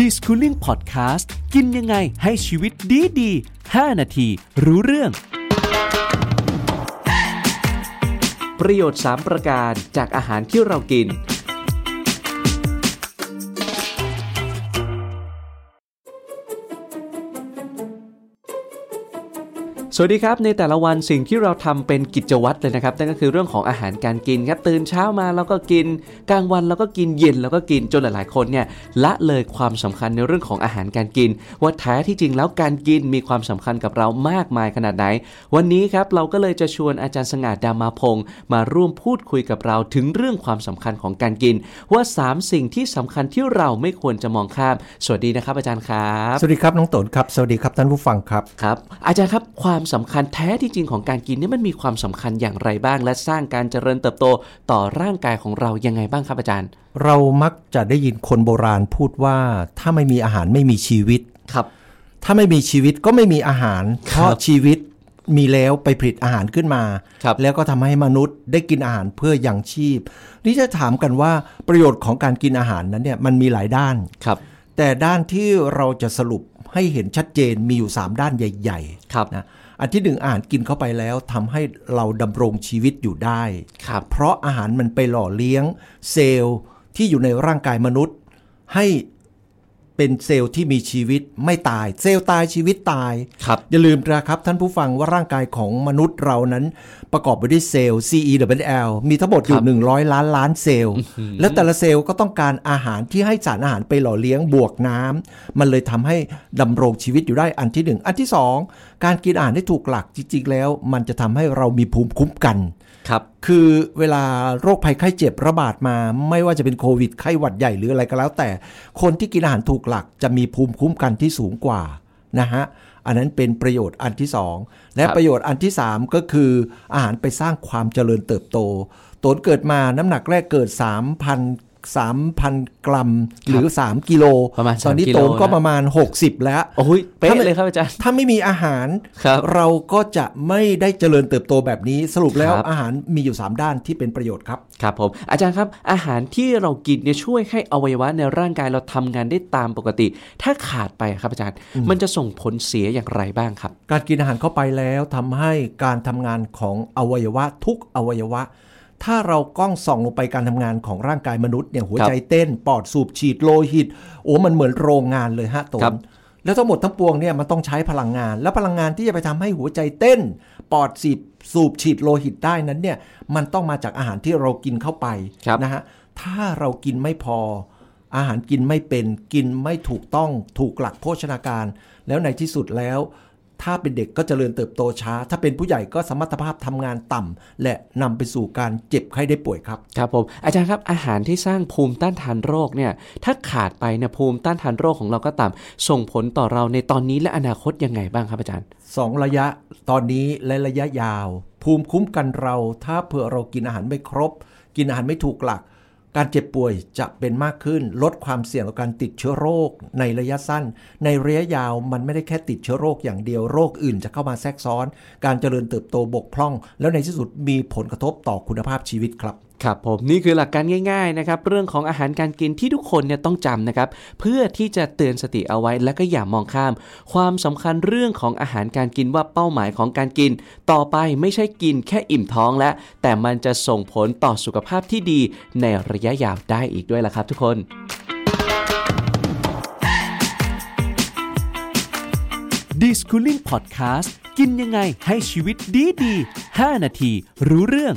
ดีสคูลิ่งพอดแคสต์กินยังไงให้ชีวิตดีดี5นาที รู้เรื่อง ประโยชน์ 3 ประการจากอาหารที่เรากิน สวัสดีครับ ในแต่ละวันสิ่งที่เราทำเป็นกิจวัตรเลยนะครับนั่นก็คือเรื่องของอาหารการกินครับตื่นเช้ามาแล้วก็กิน กลางวันแล้วก็กินเย็นแล้วก็กินจนหลาย ๆ คนเนี่ยละเลยความสำคัญในเรื่องของอาหารการกิน ว่าแท้ที่จริงแล้วการกินมีความสำคัญกับเรามากมายขนาดไหน วันนี้ครับเราก็เลยจะชวนอาจารย์สง่าดามาพงศ์มาร่วมพูดคุยกับเราถึงเรื่องความสำคัญของการกิน ว่า 3 สิ่งที่สำคัญที่เราไม่ควรจะมองข้าม สวัสดีนะครับอาจารย์ครับ สวัสดีครับน้องตนครับ สวัสดีครับท่านผู้ฟังครับครับ อาจารย์ครับความสำคัญแท้ที่จริงของการกินเนี่ยมันมีความสำคัญอย่างไรบ้าง และสร้างการเจริญเติบโตต่อร่างกายของเรายังไงบ้างครับอาจารย์ เรามักจะได้ยินคนโบราณพูดว่าถ้าไม่มีอาหารไม่มีชีวิตครับ ถ้าไม่มีชีวิตก็ไม่มีอาหารเพราะชีวิตมีแล้วไปผลิตอาหารขึ้นมาครับแล้วก็ทำให้มนุษย์ได้กินอาหารเพื่อยังชีพ นี่จะถามกันว่าประโยชน์ของการกินอาหารนั้นเนี่ยมันมีหลายด้านครับ แต่ด้านที่เราจะสรุปให้เห็นชัดเจนมีอยู่ 3 ด้านใหญ่ครับๆนะ อันที่หนึ่งอาหารกินเข้าไปแล้วทำให้เราดำรงชีวิตอยู่ได้ครับเพราะอาหารมันไปหล่อเลี้ยงเซลล์ที่อยู่ในร่างกายมนุษย์ ให้ เป็นเซลล์ที่มีชีวิตไม่ตาย เซลล์ตายชีวิตตายครับอย่าลืมนะครับท่านผู้ฟังว่าร่างกายของมนุษย์เรานั้น ประกอบไปด้วยเซลล์ CEWL มีทั้งหมดอครัยู่บ100 ล้านล้านเซลล์ แล้วแต่ละเซลล์ก็ต้องการอาหารที่ให้สารอาหารไปหล่อเลี้ยงบวกน้ำมันเลยทำให้ดำรงชีวิตอยู่ได้อันที่หนึ่งอันที่สองการกินอาหารได้ถูกหลักจริงๆแล้ว มันจะทำให้เรามีภูมิคุ้มกันครับ คือเวลาโรคภัยไข้เจ็บระบาดมา ไม่ว่าจะเป็นโควิดไข้หวัดใหญ่หรืออะไรก็แล้ว แต่คนที่กินอาหารถูกหลักจะมีภูมิคุ้มกันที่สูงกว่านะฮะอันนั้นเป็นประโยชน์อันที่สองและรประโยชน์อันที่สามก็คืออาหารไปสร้างความเจริญเติบโตตนเกิดมาน้ำหนักแรกเกิด 3,000 3,000 กรัม หรือ 3 กิโลประมาณตอนนี้3กิโลโตนก็นะประมาณ 60 แล้วโอ้ยเป๊ะถ้าไม่เลยครับอาจารย์ถ้าไม่มีอาหารครับเราก็จะไม่ได้เจริญเติบโตแบบนี้สรุปแล้วครับอาหารมีอยู่ 3 ด้านที่เป็นประโยชน์ครับครับผมอาจารย์ครับอาหารที่เรากินเนี่ยช่วยให้อวัยวะในร่างกายเราทำงานได้ตามปกติ ถ้าขาดไปครับอาจารย์ มันจะส่งผลเสียอย่างไรบ้างครับ การกินอาหารเข้าไปแล้วทำให้การทำงานของอวัยวะทุกอวัยวะ ถ้าเรากล้องส่องลงไปการทำงานของร่างกายมนุษย์เนี่ยหัวใจเต้น ปอดสูบฉีดโลหิต โอ้มันเหมือนโรงงานเลยฮะตครันบแล้วทั้งหมดทั้งปวงเนี่ยมันต้องใช้พลังงาน แล้วพลังงานที่จะไปทำให้หัวใจเต้น ปอดสีบสูบฉีดโลหิตได้นั้นเนี่ยมันต้องมาจากอาหารที่เรากินเข้าไปครับนะฮะถ้าเรากินไม่พอ อาหารกินไม่เป็นกินไม่ถูกต้องถูกหลักโภชนาการ แล้วในที่สุดแล้ว ถ้าเป็นเด็กก็เจริญเติบโตช้า ถ้าเป็นผู้ใหญ่ก็สมรรถภาพทำงานต่ำและนำไปสู่การเจ็บไข้ได้ป่วยครับ ครับผม อาจารย์ครับอาหารที่สร้างภูมิต้านทานโรคเนี่ย ถ้าขาดไปเนี่ยภูมิต้านทานโรคของเราก็ต่ำส่งผลต่อเราในตอนนี้และอนาคตยังไงบ้างครับอาจารย์สองระยะตอนนี้และระยะยาว ภูมิคุ้มกันเรา ถ้าเผื่อเรากินอาหารไม่ครบ กินอาหารไม่ถูกหลัก การเจ็บป่วยจะเป็นมากขึ้น ลดความเสี่ยงต่อการติดเชื้อโรคในระยะสั้น ในระยะยาวมันไม่ได้แค่ติดเชื้อโรคอย่างเดียวโรคอื่นจะเข้ามาแทรกซ้อน การเจริญเติบโตบกพร่อง แล้วในที่สุดมีผลกระทบต่อคุณภาพชีวิตครับ ครับผมนี่คือหลักการง่ายๆนะครับเรื่องของอาหารการกินที่ทุกคนเนี่ยต้องจำนะครับเพื่อที่จะเตือนสติเอาไว้และก็อย่ามองข้าม ความสำคัญเรื่องของอาหารการกินว่าเป้าหมายของการกิน ต่อไปไม่ใช่กินแค่อิ่มท้องแล้วแต่มันจะส่งผลต่อสุขภาพที่ดีในระยะยาวได้อีกด้วยล่ะครับทุกคน d i s c o o l i n g Podcast กินยังไงให้ชีวิตดีดี5นาทีรู้เรื่อง